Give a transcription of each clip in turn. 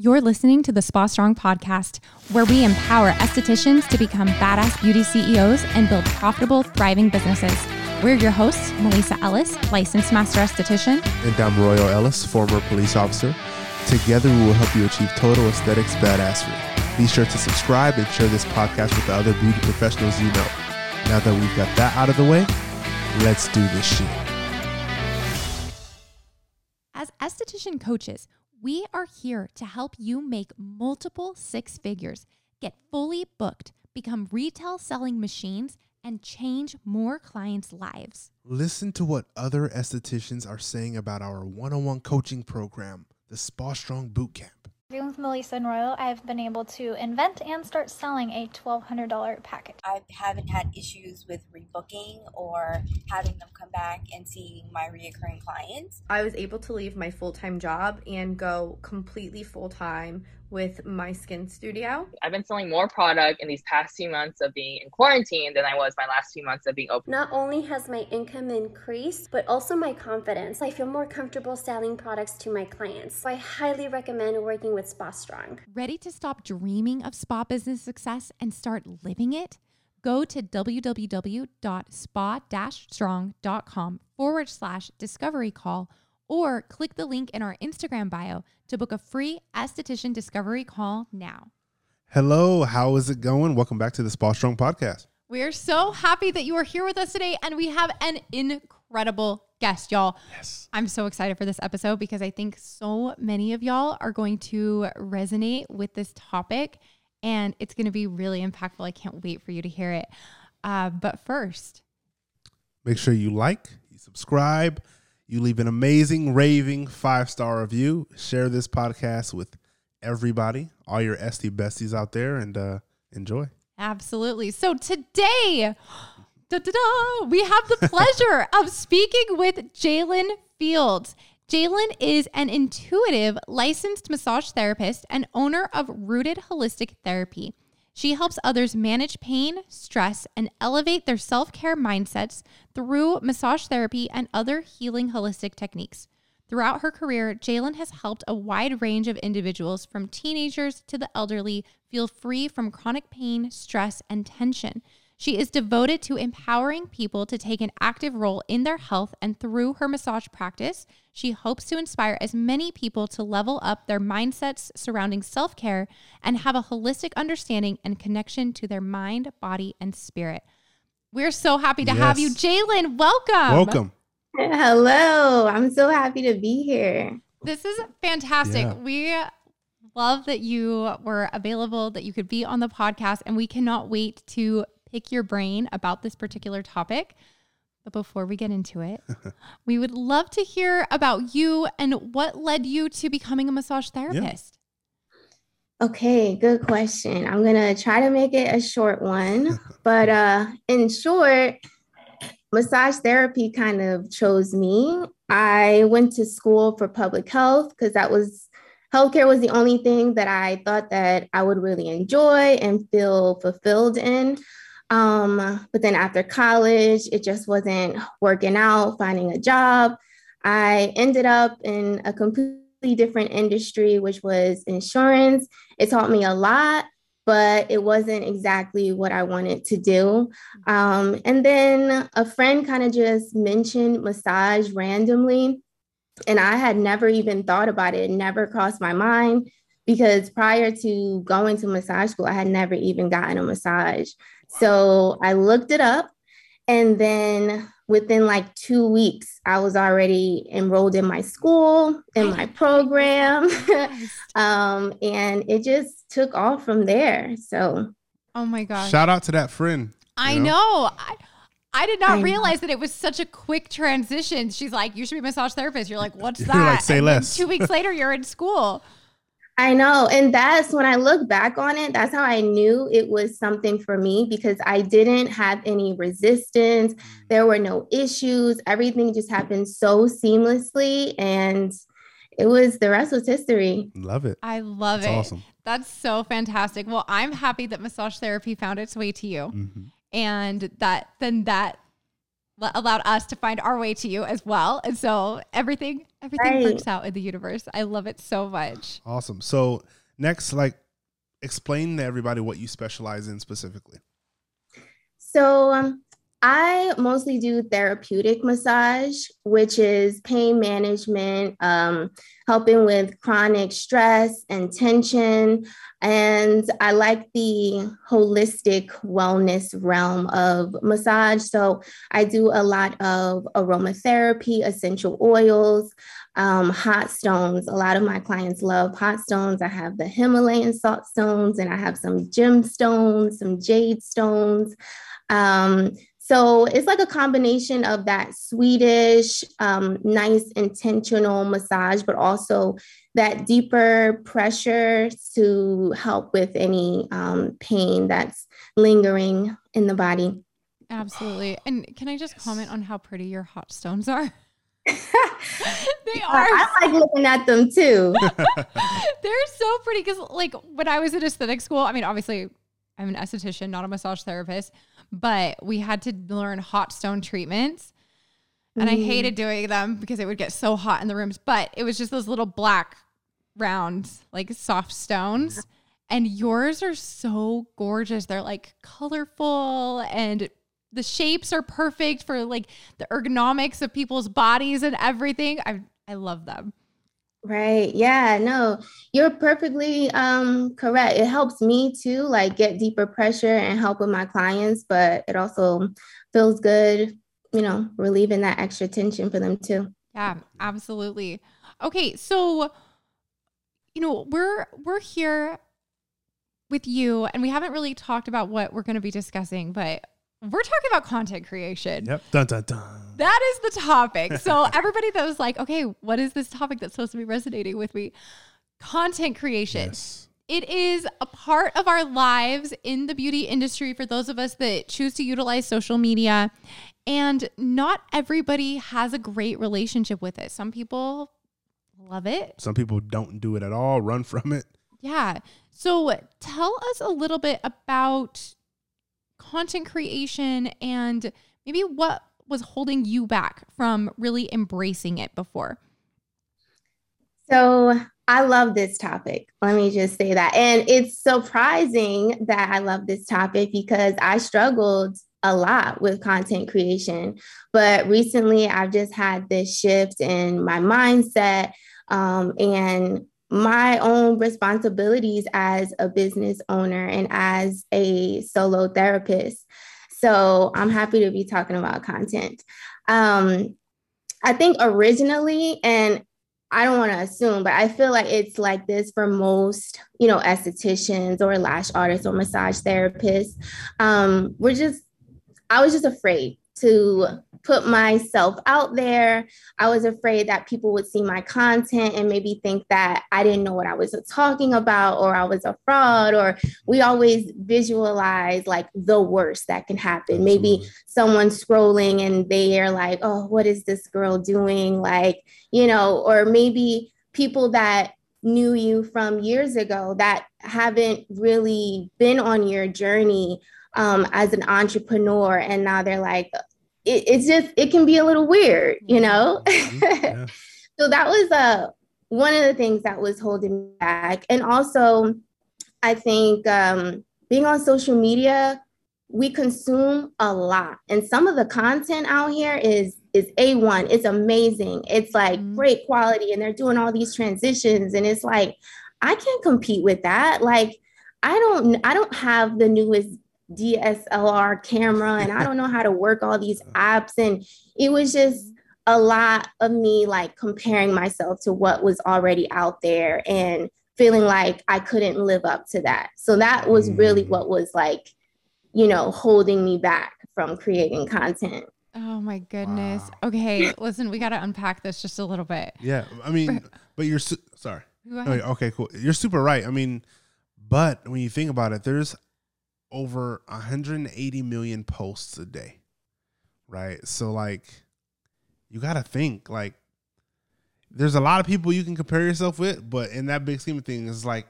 You're listening to the Spa Strong podcast, where we empower estheticians to become badass beauty CEOs and build profitable, thriving businesses. We're your hosts, Melissa Ellis, licensed master esthetician, And I'm Royal Ellis, former police officer. Together, we will help you achieve total aesthetics badassery. Be sure to subscribe and share this podcast with the other beauty professionals you know. Now that we've got that out of the way, let's do this shit. As esthetician coaches, we are here to help you make multiple six figures, get fully booked, become retail selling machines, and change more clients' lives. Listen to what other estheticians are saying about our one on one coaching program, the Spa Strong Bootcamp. Working with Melissa and Royal, I've been able to invent and start selling a $1,200 package. I haven't had issues with rebooking or having them come back and seeing my reoccurring clients. I was able to leave my full time job and go completely full time with my skin studio. I've been selling more product in these past few months of being in quarantine than I was my last few months of being open. Not only has my income increased, but also my confidence. I feel more comfortable selling products to my clients. So I highly recommend working with Spa Strong. Ready to stop dreaming of spa business success and start living it? Go to www.spa-strong.com forward slash discovery call or click the link in our Instagram bio to book a free esthetician discovery call now. Hello, how is it going? Welcome back to the Spa Strong podcast. We are so happy that you are here with us today, and we have an incredible guest, y'all. Yes. I'm so excited for this episode because I think so many of y'all are going to resonate with this topic, and it's going to be really impactful. I can't wait for you to hear it. Uh, but first, Make sure you like, you subscribe, you leave an amazing, raving five star review. Share this podcast with everybody, all your esty besties out there, and uh, enjoy. Absolutely. So today, da, da, da, we have the pleasure of speaking with Jalen Fields. Jalen is an intuitive licensed massage therapist and owner of Rooted Holistic Therapy. She helps others manage pain, stress, and elevate their self care mindsets through massage therapy and other healing holistic techniques. Throughout her career, Jalen has helped a wide range of individuals from teenagers to the elderly feel free from chronic pain, stress, and tension. She is devoted to empowering people to take an active role in their health, and through her massage practice, she hopes to inspire as many people to level up their mindsets surrounding self care and have a holistic understanding and connection to their mind, body, and spirit. We're so happy to have you, Yes. Jalen. Welcome. Welcome. Hello, I'm so happy to be here. This is fantastic. Yeah. We love that you were available, that you could be on the podcast, and we cannot wait to pick your brain about this particular topic. But before we get into it, we would love to hear about you and what led you to becoming a massage therapist. Okay, good question. I'm gonna try to make it a short one, but uh, in short, massage therapy kind of chose me. I went to school for public health because that was healthcare was the only thing that I thought that I would really enjoy and feel fulfilled in. Um, but then after college, it just wasn't working out, finding a job. I ended up in a completely different industry, which was insurance. It taught me a lot, but it wasn't exactly what I wanted to do. Um, and then a friend kind of just mentioned massage randomly. And I had never even thought about it, it never crossed my mind because prior to going to massage school, I had never even gotten a massage. So I looked it up. And then within like two weeks, I was already enrolled in my school, in my program. um, and it just took off from there. So Oh my gosh. Shout out to that friend. I know. know? I, I did not I know. realize that it was such a quick transition. She's like, you should be a massage therapist. You're like, what's You're that? like, "Say And less." Two weeks later, you're in school. I know. And that's when I look back on it, that's how I knew it was something for me because I didn't have any resistance. There were no issues. Everything just happened so seamlessly. And it was the rest was history. Love it. I love That's it. awesome. That's so fantastic. Well, I'm happy that massage therapy found its way to you Mhm. and that then that allowed us to find our way to you as well. And so everything Everything Right. works out in the universe. I love it so much. Awesome. So next, like, explain to everybody what you specialize in specifically. So um, I mostly do therapeutic massage, which is pain management, um, helping with chronic stress and tension. And I like the holistic wellness realm of massage. So I do a lot of aromatherapy, essential oils, um, hot stones. A lot of my clients love hot stones. I have the Himalayan salt stones, and I have some gemstones, some jade stones. Um, so it's like a combination of that Swedish, um, nice intentional massage, but also that deeper pressure to help with any um, pain that's lingering in the body. Absolutely. And can I just comment on how pretty your hot stones are? they are. I like looking at them too. They're so pretty because, like, when I was at aesthetic school, I mean, obviously, I'm an esthetician, not a massage therapist, but we had to learn hot stone treatments. And I Mm. hated doing them because it would get so hot in the rooms. But it was just those little black, round, like soft stones. And yours are so gorgeous. They're like colorful and the shapes are perfect for like the ergonomics of people's bodies and everything. I I love them. Right. Yeah, no, you're perfectly um correct. It helps me too, like get deeper pressure and help with my clients, but it also feels good, you know, relieving that extra tension for them too. Yeah, absolutely. Okay, so you know, we're we're here with you and we haven't really talked about what we're going to be discussing, but we're talking about content creation. Yep. Dun dun dun. That is the topic. So everybody that was like, okay, what is this topic that's supposed to be resonating with me? Content creation. Yes. It is a part of our lives in the beauty industry for those of us that choose to utilize social media. And not everybody has a great relationship with it. Some people love it. Some people don't do it at all. Run from it. Yeah. So tell us a little bit about content creation and maybe what was holding you back from really embracing it before. So I love this topic. Let me just say that. And it's surprising that I love this topic because I struggled a lot with content creation. But recently, I've just had this shift in my mindset um, and my own responsibilities as a business owner and as a solo therapist. So I'm happy to be talking about content. Um, I think originally, and I don't want to assume, but I feel like it's like this for most, you know, estheticians or lash artists or massage therapists. Um, we're just, I was just afraid to put myself out there. I was afraid that people would see my content and maybe think that I didn't know what I was talking about or I was a fraud or we always visualize like the worst that can happen. Maybe someone scrolling and they are like, oh, what is this girl doing? Like, you know, or maybe people that knew you from years ago that haven't really been on your journey um, as an entrepreneur. And now they're like, it, it's just, it can be a little weird, you know? Mhm. Yeah. so that was uh, one of the things that was holding me back. And also, I think um, being on social media, we consume a lot, and some of the content out here is is a one. It's amazing. It's like Mhm. great quality, and they're doing all these transitions, and it's like I can't compete with that. Like I don't I don't have the newest DSLR camera, and I don't know how to work all these apps, and it was just a lot of me like comparing myself to what was already out there and feeling like I couldn't live up to that. So that was really Mm. what was like, you know, holding me back from creating content. Oh my goodness. Wow. Okay, listen, we got to unpack this just a little bit. Yeah. I mean, but you're su- sorry. Go Oh, ahead. yeah, okay, cool. You're super right. I mean, but when you think about it, there's over 180 million posts a day, right? So like, you got to think like, there's a lot of people you can compare yourself with, but in that big scheme of things, it's like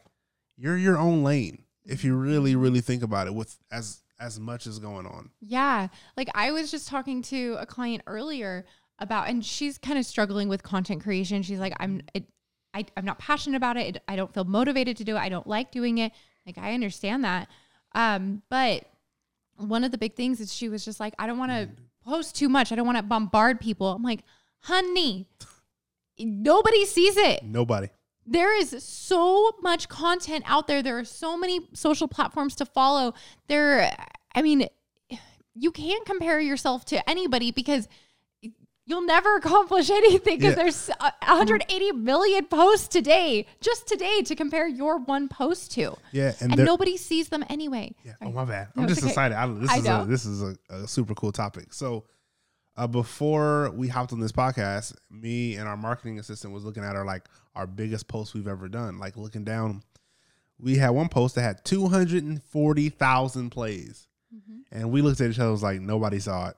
you're your own lane if you really, really think about it. With as as much as going on, Yeah. Like I was just talking to a client earlier about, and she's kind of struggling with content creation. She's like, I'm, it, I, I'm not passionate about it. I don't feel motivated to do it. I don't like doing it. Like, I understand that. Um, but one of the big things is she was just like, I don't want to post too much. I don't want to bombard people. I'm like, honey, nobody sees it. Nobody. There is so much content out there. There are so many social platforms to follow. There, I mean, you can't compare yourself to anybody because you'll never accomplish anything because Yeah. there's uh, 180 million posts today, just today, to compare your one post to. Yeah, and, And, nobody sees them anyway. Yeah. Sorry. Oh my bad. No, I'm just okay. excited. I, this I is a this is a, a super cool topic. So, uh, before we hopped on this podcast, me and our marketing assistant was looking at our like our biggest post we've ever done. Like looking down, we had one post that had 240,000 plays, Mm-hmm. and we looked at each other and was like, nobody saw it.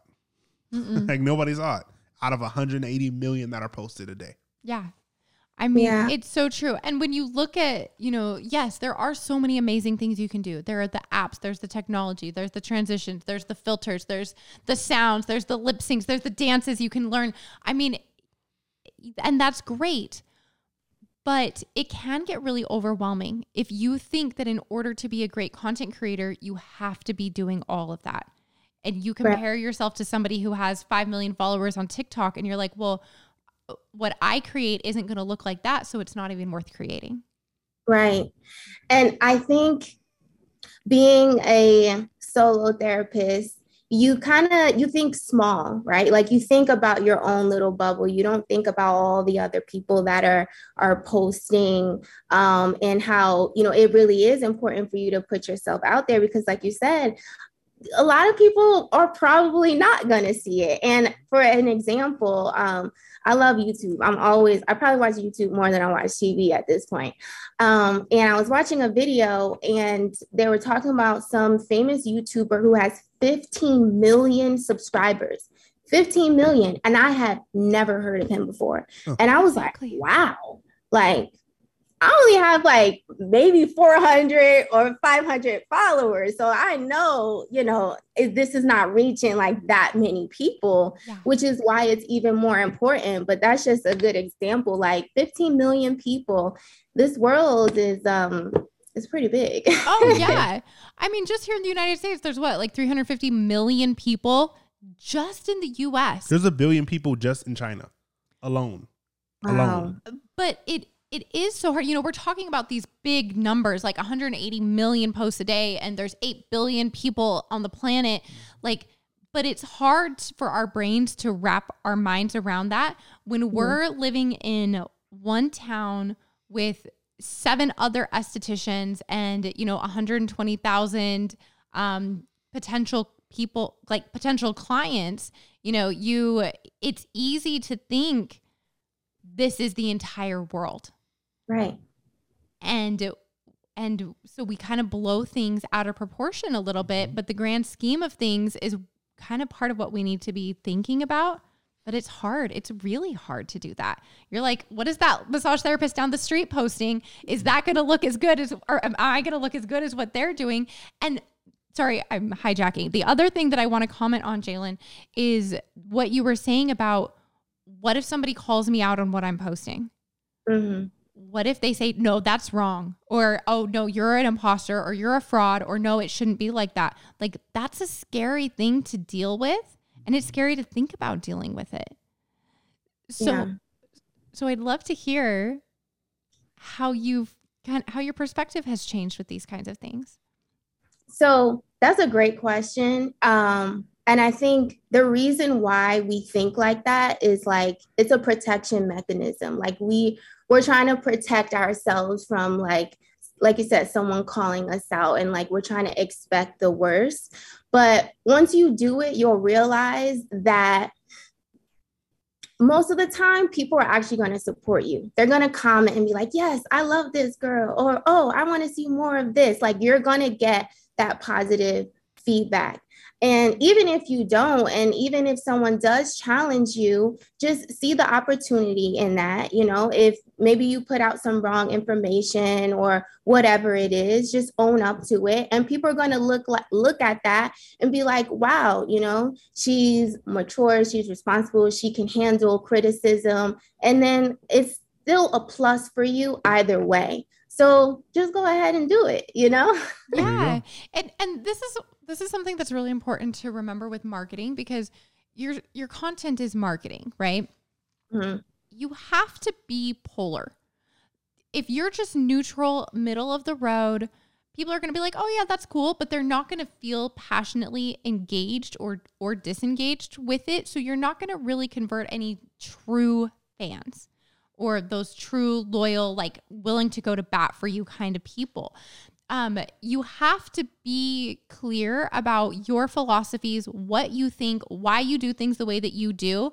like nobody saw it out of 180 million that are posted a day. Yeah. I mean, Yeah. it's so true. And when you look at, you know, yes, there are so many amazing things you can do. There are the apps, there's the technology, there's the transitions, there's the filters, there's the sounds, there's the lip syncs, there's the dances you can learn. I mean, and that's great. But it can get really overwhelming if you think that in order to be a great content creator, you have to be doing all of that. And you Right. compare yourself to somebody who has 5 million followers on TikTok and you're like, well, what I create isn't going to look like that. So it's not even worth creating. Right. And I think being a solo therapist, you kind of you think small, right? Like you think about your own little bubble. You don't think about all the other people that are are posting um and how, you know, it really is important for you to put yourself out there because like you said, a lot of people are probably not going to see it. And for an example, um, I love YouTube. I'm always, I probably watch YouTube more than I watch TV at this point. Um, and I was watching a video and they were talking about some famous YouTuber who has 15 million subscribers. 15 million. And I had never heard of him before. Huh. And I was Exactly. like, wow, like I only have like maybe 400 or 500 followers. So I know, you know, it, this is not reaching like that many people, Yeah. which is why it's even more important. But that's just a good example. Like 15 million people, this world is, um, is pretty big. Oh, yeah. I mean, just here in the United States, there's what, like 350 million people just in the US. There's a billion people just in China alone. Alone. but it it is so hard. You know, we're talking about these big numbers, like 180 million posts a day, and there's 8 billion people on the planet. Like, but it's hard for our brains to wrap our minds around that when we're living in one town with seven other estheticians and, you know, 120,000 um, potential people, like potential clients. You know, you, it's easy to think this is the entire world Right. and and so we kind of blow things out of proportion a little bit but the grand scheme of things is kind of part of what we need to be thinking about but it's hard. It's really hard to do that. You're like what is that massage therapist down the street posting? Is that going to look as good as or am i going to look as good as what they're doing? And sorry i'm hijacking. The other thing that i want to comment on jalen is what you were saying about what if somebody calls me out on what i'm posting? Hmm what if they say no that's wrong or oh no you're an imposter or you're a fraud or no it shouldn't be like that like that's a scary thing to deal with and it's scary to think about dealing with it so Yeah. so i'd love to hear how you've kind how your perspective has changed with these kinds of things So that's a great question. Um, and I think the reason why we think like that is like it's a protection mechanism. Like we we're trying to protect ourselves from like like you said, someone calling us out and like we're trying to expect the worst. But once you do it, you'll realize that most of the time people are actually going to support you. They're going to comment and be like, "Yes, I love this girl," or "Oh, I want to see more of this." Like you're going to get that positive feedback. And even if you don't, and even if someone does challenge you, just see the opportunity in that. You know, if maybe you put out some wrong information or whatever it is, just own up to it. And people are going to look like look at that and be like, wow, you know, she's mature, she's responsible, she can handle criticism. And then it's still a plus for you either way. So just go ahead and do it, you know? Yeah. And and this is this is something that's really important to remember with marketing because your your content is marketing, right? Mm-hmm. You have to be polar. If you're just neutral, middle of the road, people are going to be like, "Oh yeah, that's cool," but they're not going to feel passionately engaged or or disengaged with it. So you're not going to really convert any true fans or those true loyal like willing to go to bat for you kind of people um, you have to be clear about your philosophies, what you think, why you do things the way that you do.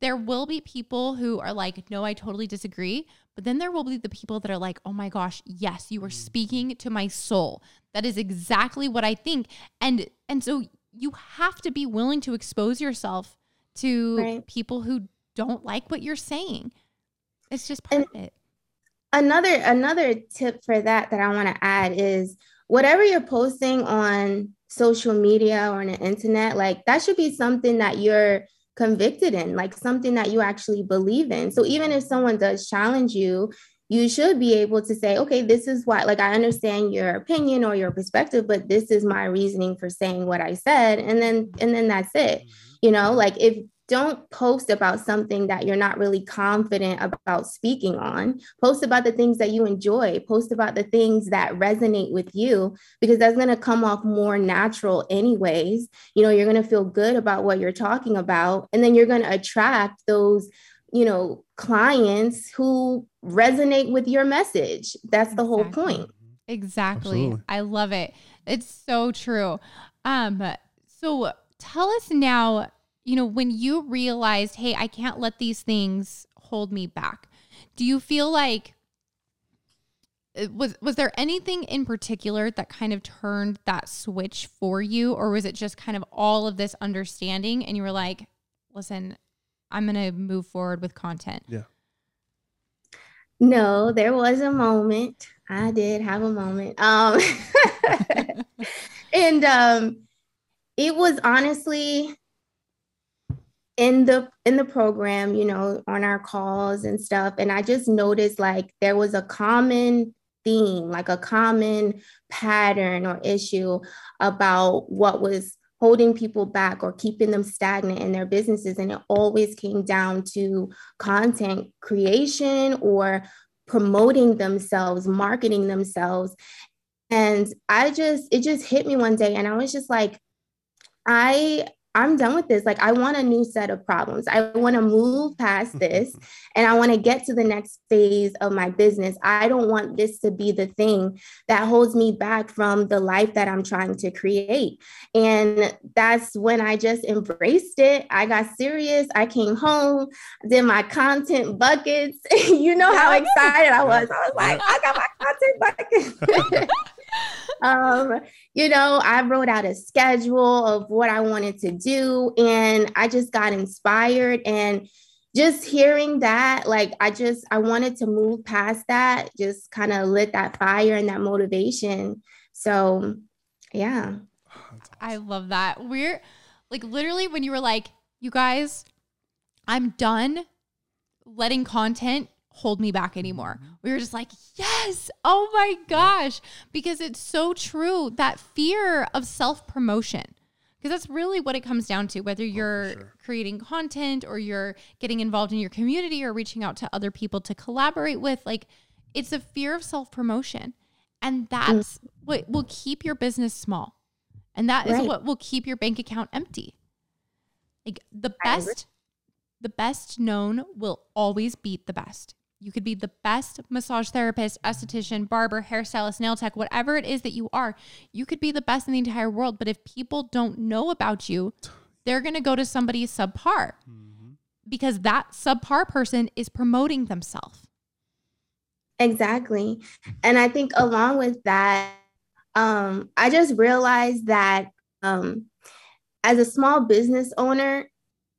There will be people who are like, no, I totally disagree. But then there will be the people that are like, oh my gosh, yes, you are speaking to my soul. That is exactly what I think. And and so you have to be willing to expose yourself to Right. people who don't like what you're saying. It's just part of it. another another tip for that that I want to add is whatever you're posting on social media or on the internet, like that should be something that you're convicted in, like something that you actually believe in. So even if someone does challenge you, you should be able to say, okay, this is why, like, I understand your opinion or your perspective, but this is my reasoning for saying what I said. And then, and then that's it. Mm-hmm. You know, like if don't post about something that you're not really confident about speaking on. Post about the things that you enjoy. Post about the things that resonate with you because that's going to come off more natural, anyways. You know, you're going to feel good about what you're talking about. And then you're going to attract those, you know, clients who resonate with your message. That's the whole point. Exactly. Absolutely. I love it. It's so true. Um so tell us now, you know, when you realized, "Hey, I can't let these things hold me back." Do you feel like uh, was was there anything in particular that kind of turned that switch for you or was it just kind of all of this understanding and you were like, "Listen, I'm going to move forward with content." Yeah. No, there was a moment. I did have a moment. Um and um it was honestly in the in the program, you know, on our calls and stuff and I just noticed like there was a common theme, like a common pattern or issue about what was holding people back or keeping them stagnant in their businesses and it always came down to content creation or promoting themselves, marketing themselves. And I just, it just hit me one day and I was just like, I, I'm done with this. Like, I want a new set of problems. I want to move past this and I want to get to the next phase of my business. I don't want this to be the thing that holds me back from the life that I'm trying to create. And that's when I just embraced it. I got serious. I came home, did my content buckets. you know how excited I was. I was like, I got my content buckets. um, you know, I wrote out a schedule of what I wanted to do, and I just got inspired. And just hearing that, like, I just I wanted to move past that, just kind of lit that fire and that motivation. So, yeah. I love that. We're like literally when you were like, you guys, I'm done letting content hold me back anymore. We were just like, yes, oh my gosh. Because it's so true that fear of self promotion. Because that's really what it comes down to, whether you're creating content or you're getting involved in your community or reaching out to other people to collaborate with. Like, it's a fear of self promotion. And that's what will keep your business small. And that is Right. what will keep your bank account empty. Like the best, the best known will always beat the best. You could be the best massage therapist, esthetician, barber, hairstylist, nail tech, whatever it is that you are. You could be the best in the entire world, but if people don't know about you, they're going to go to somebody subpar because that subpar person is promoting themselves. Exactly. And I think along with that, um, I just realized that um, as a small business owner,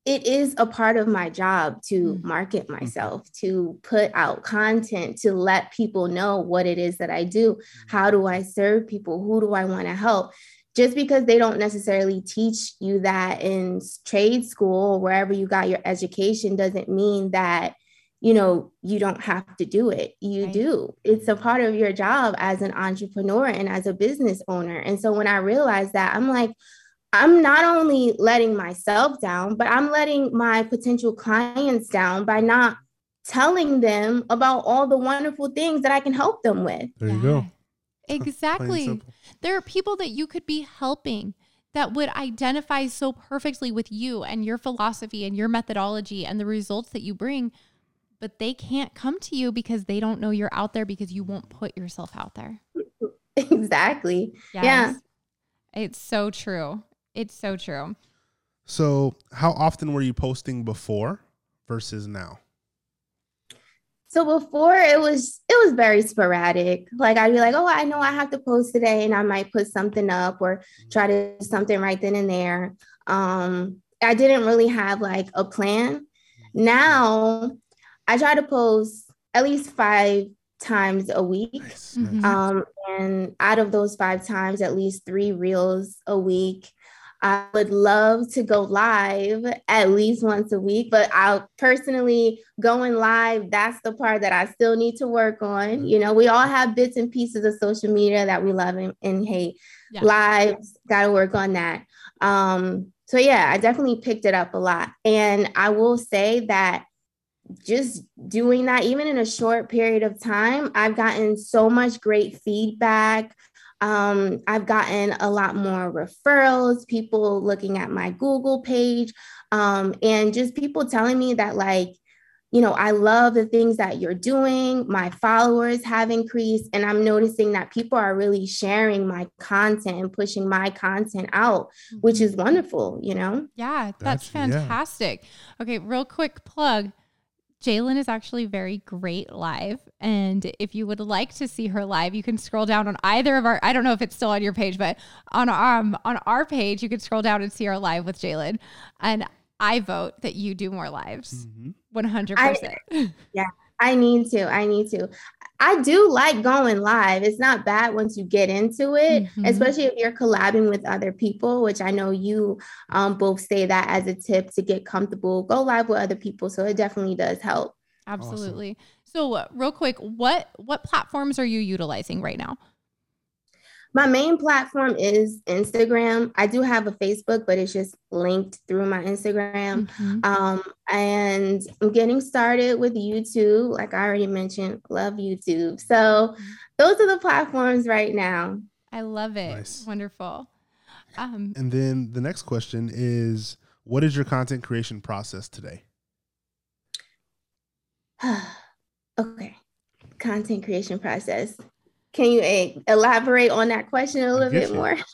it is a part of my job to Mm. market myself, mm-hmm. to put out content, to let people know what it is that I do. Mm-hmm. How do I serve people? Who do I want to help? Just because they don't necessarily teach you that in trade school or wherever you got your education doesn't mean that you know you don't have to do it you Right. do it's a part of your job as an entrepreneur and as a business owner and so when i realized that i'm like I'm not only letting myself down, but I'm letting my potential clients down by not telling them about all the wonderful things that I can help them with. There you go. Yeah. Plain and Exactly. There are people that you could be helping that would identify so perfectly with you and your philosophy and your methodology and the results that you bring, but they can't come to you because they don't know you're out there because you won't put yourself out there. exactly. Yeah. It's so true. It's so true. So, how often were you posting before versus now? So before it was it was very sporadic. Like I'd be like, oh, I know I have to post today, and I might put something up or try to do something right then and there. Um, I didn't really have like a plan. Now I try to post at least five times a week. Nice. Nice. Um, and out of those five times, at least three reels a week. I would love to go live at least once a week, but I personally going live, that's the part that I still need to work on. You know, we all have bits and pieces of social media that we love and, and hate. Yeah. Lives, got to work on that. Um, so yeah, I definitely picked it up a lot. And I will say that just doing that, even in a short period of time, I've gotten so much great feedback. Um, I've gotten a lot more referrals, people looking at my Google page, um, and just people telling me that, like, you know, I love the things that you're doing. My followers have increased, and I'm noticing that people are really sharing my content and pushing my content out, which is wonderful, you know? Yeah, that's, That's- yeah. fantastic. Okay, real quick plug. Jalen is actually very great live. And if you would like to see her live, you can scroll down on either of our I don't know if it's still on your page, but on um on our page, you can scroll down and see our live with Jalen. And I vote that you do more lives. Mhm. One hundred percent. Yeah, I need to. I need to. I do like going live. It's not bad once you get into it, Mhm. especially if you're collabing with other people, which I know you um, both say that as a tip to get comfortable. Go live with other people. So it definitely does help. Absolutely. So uh, real quick, what what platforms are you utilizing right now? My main platform is Instagram. I do have a Facebook, but it's just linked through my Instagram. Mhm. Um, and I'm getting started with YouTube. Like I already mentioned, love YouTube. So those are the platforms right now. I love it. Nice. Wonderful. Um, And then the next question is what is your content creation process today? okay. Content creation process. Can you elaborate on that question a little bit you. more?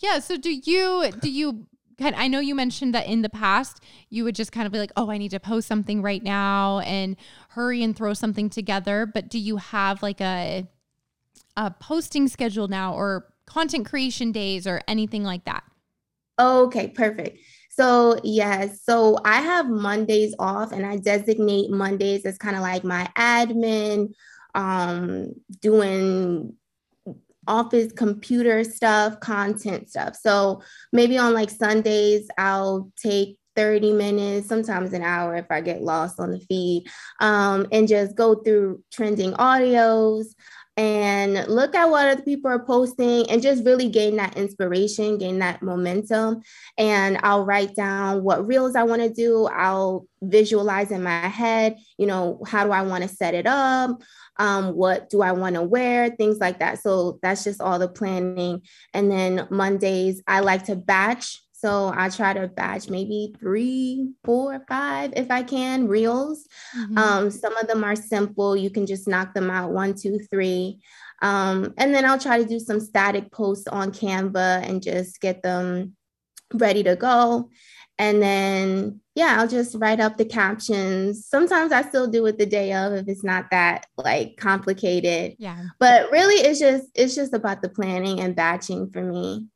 Yeah. So do you do you kind I know you mentioned that in the past you would just kind of be like, oh, I need to post something right now and hurry and throw something together. But do you have like a a posting schedule now or content creation days or anything like that? Okay, perfect. So, yes, so I have Mondays off and I designate Mondays as kind of like my admin, um, doing office computer stuff, content stuff. So, maybe on like Sundays, I'll take 30 minutes, sometimes an hour if I get lost on the feed, um, and just go through trending audios and look at what other people are posting and just really gain that inspiration, gain that momentum. And I'll write down what reels I want to do. I'll visualize in my head, you know, how do I want to set it up? Um, what do I want to wear? Things like that. So that's just all the planning. And then Mondays, I like to batch. So I try to batch maybe three, four, five, if I can, reels. Mhm. Um, some of them are simple. You can just knock them out one, two, three. Um, and then I'll try to do some static posts on Canva and just get them ready to go. And then, yeah, I'll just write up the captions. Sometimes I still do it the day of if it's not that like complicated. yeah. But really it's just it's just about the planning and batching for me.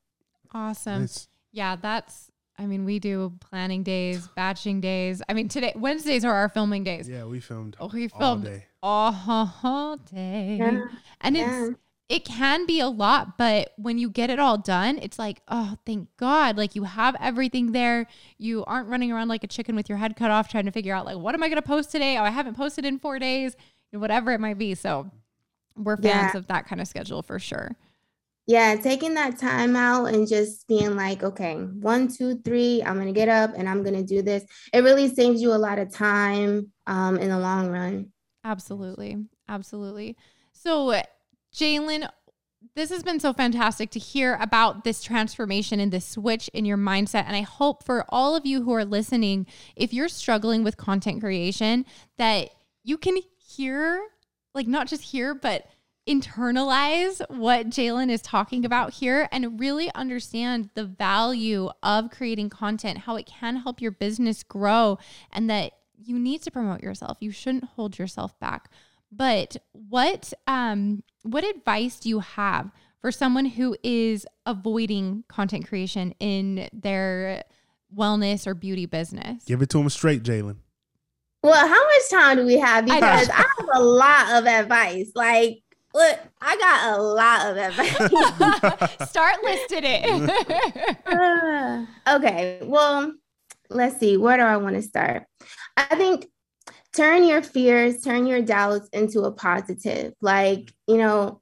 Awesome. Nice. Yeah, that's I mean, we do planning days, batching days. I mean, today Wednesdays are our filming days. Yeah, we filmed. Oh, we all filmed day. all day. Yeah. And Yeah. it's it can be a lot, but when you get it all done, it's like, oh, thank God. Like you have everything there. You aren't running around like a chicken with your head cut off trying to figure out like what am I gonna post today? Oh, I haven't posted in four days, whatever it might be. So we're fans Yeah. of that kind of schedule for sure. Yeah, taking that time out and just being like, okay, one, two, three, I'm gonna get up and I'm gonna do this. It really saves you a lot of time um, in the long run. Absolutely. Absolutely. So, Jalen, this has been so fantastic to hear about this transformation and this switch in your mindset. And I hope for all of you who are listening, if you're struggling with content creation, that you can hear, like not just hear, but internalize what Jalen is talking about here and really understand the value of creating content, how it can help your business grow, and that you need to promote yourself. You shouldn't hold yourself back. But what um what advice do you have for someone who is avoiding content creation in their wellness or beauty business? Give it to them straight, Jalen. Well, how much time do we have? I. Because I, have a lot of advice. Like, look, I got a lot of advice. Start listing it. Uh, okay, well, let's see. Where do I want to start? I think turn your fears, turn your doubts into a positive. Like, you know,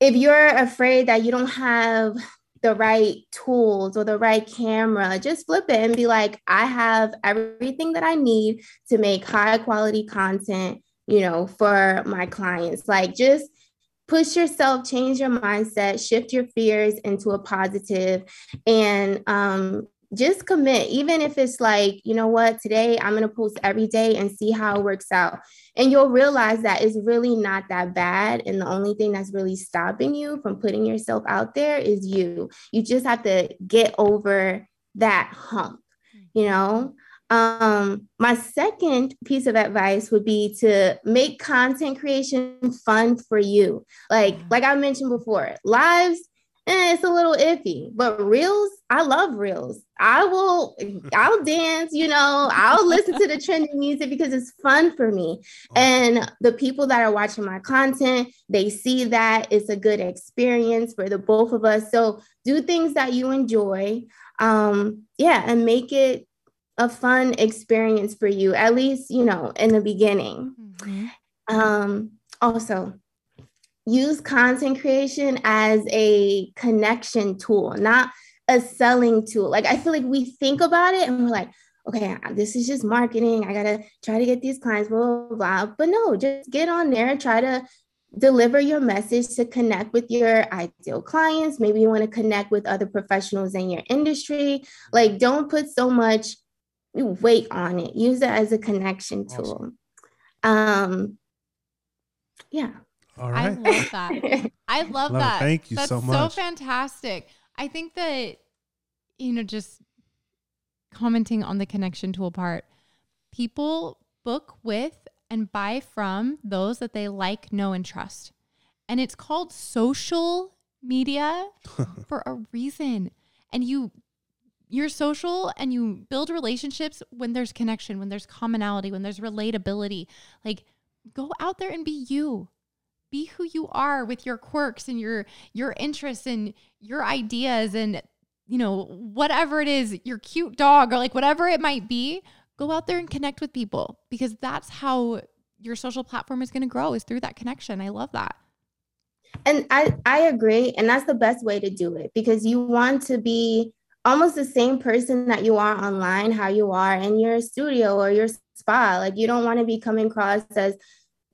if you're afraid that you don't have the right tools or the right camera, just flip it and be like, I have everything that I need to make high quality content, you know, for my clients. Like, just push yourself, change your mindset, shift your fears into a positive, and um, just commit. Even if it's like, you know what, today I'm going to post every day and see how it works out. And you'll realize that it's really not that bad. And the only thing that's really stopping you from putting yourself out there is you. You just have to get over that hump, you know? Um, my second piece of advice would be to make content creation fun for you. Like, like I mentioned before, lives, eh, it's a little iffy, but reels, I love reels. I will, I'll dance, you know, I'll listen to the trending music because it's fun for me. And the people that are watching my content, they see that it's a good experience for the both of us. So do things that you enjoy. Um, yeah, and make it a fun experience for you, at least, you know, in the beginning. Mhm. Um, also, use content creation as a connection tool, not a selling tool. Like, I feel like we think about it and we're like, okay, this is just marketing. I got to try to get these clients, blah, blah, blah. But no, just get on there and try to deliver your message to connect with your ideal clients. Maybe you want to connect with other professionals in your industry. Like, don't put so much weight on it. Use it as a connection tool. Um, yeah. All I love that. I love, Love it. that. Thank you That's so much. So fantastic. I think that, you know, just commenting on the connection tool part, people book with and buy from those that they like, know, and trust. And it's called social media for a reason. And you you're social and you build relationships when there's connection, when there's commonality, when there's relatability. Like go out there and be you. Be who you are with your quirks and your your interests and your ideas and you know whatever it is, your cute dog or like whatever it might be, go out there and connect with people because that's how your social platform is going to grow is through that connection. I love that. And I, I agree. And that's the best way to do it because you want to be almost the same person that you are online, how you are in your studio or your spa. Like you don't want to be coming across as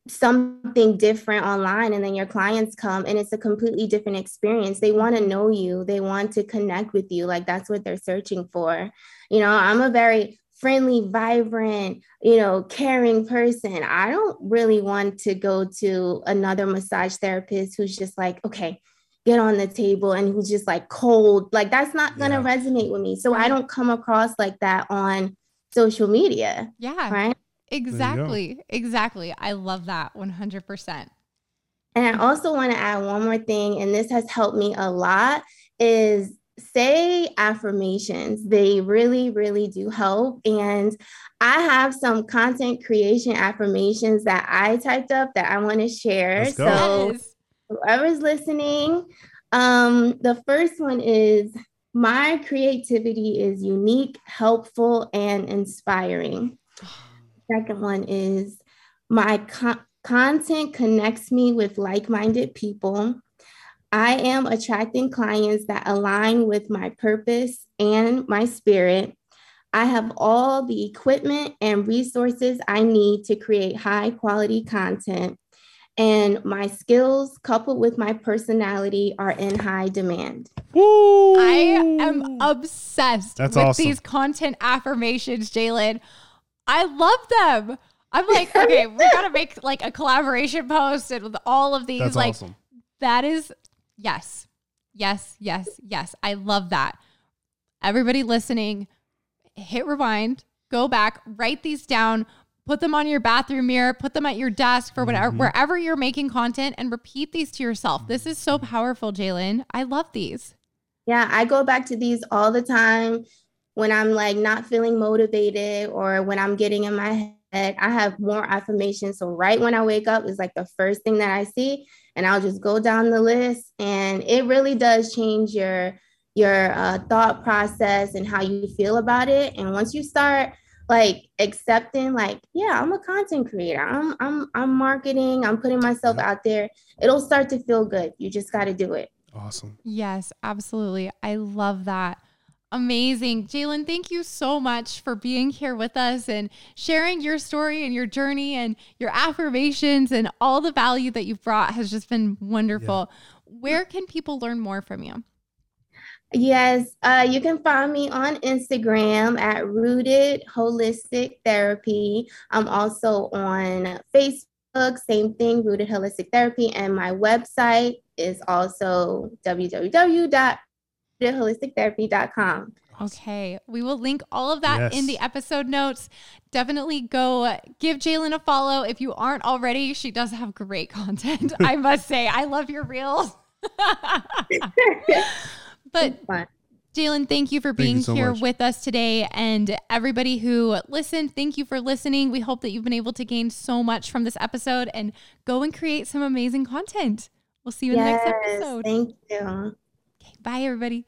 something different online and then your clients come and it's a completely different experience. They want to know you. They want to connect with you. Like that's what they're searching for. You know i'm a very friendly vibrant you know caring person. I don't really want to go to another massage therapist who's just like okay get on the table and who's just like cold like that's not going to Yeah. resonate with me so i don't come across like that on social media Yeah. right Exactly. Exactly. I love that 100%. And I also want to add one more thing, and this has helped me a lot, is say affirmations. They really, really do help. And I have some content creation affirmations that I typed up that I want to share. Let's go. So Yes. Whoever's listening, um, the first one is my creativity is unique, helpful, and inspiring. Second one is my con- content connects me with like minded people. I am attracting clients that align with my purpose and my spirit. I have all the equipment and resources I need to create high quality content. And my skills, coupled with my personality, are in high demand. Woo! I am obsessed That's with awesome. these content affirmations, Jalen. I love them. I'm like, okay, we gotta make like a collaboration post and with all of these. That's like awesome. that is yes, yes, yes, yes. I love that. Everybody listening, hit rewind, go back, write these down, put them on your bathroom mirror, put them at your desk for whatever Mm-hmm. wherever you're making content, and repeat these to yourself. This is so powerful, Jalen. I love these. Yeah, I go back to these all the time when I'm like not feeling motivated or when I'm getting in my head. I have more affirmations. So, right when I wake up is like the first thing that I see, and I'll just go down the list. And it really does change your your uh, thought process and how you feel about it. And once you start like accepting, like, yeah, I'm a content creator. I'm I'm I'm marketing. I'm putting myself out there. It'll start to feel good. You just got to do it. Awesome. Yes, absolutely. I love that. Amazing. Jalen, thank you so much for being here with us and sharing your story and your journey and your affirmations and all the value that you've brought has just been wonderful. Where can people learn more from you? Yes, uh, you can find me on Instagram at Rooted Holistic Therapy. I'm also on Facebook, same thing, Rooted Holistic Therapy, and my website is also www.rootedholistictherapy.com. Okay. We will link all of that in the episode notes. Definitely go give Jalen a follow if you aren't already. She does have great content, I must say. I love your reels. but Fun. Jalen, thank you for you being so here much. with us today. And everybody who listened, thank you for listening. We hope that you've been able to gain so much from this episode and go and create some amazing content. We'll see you in the next episode. thank you. Okay, bye, everybody.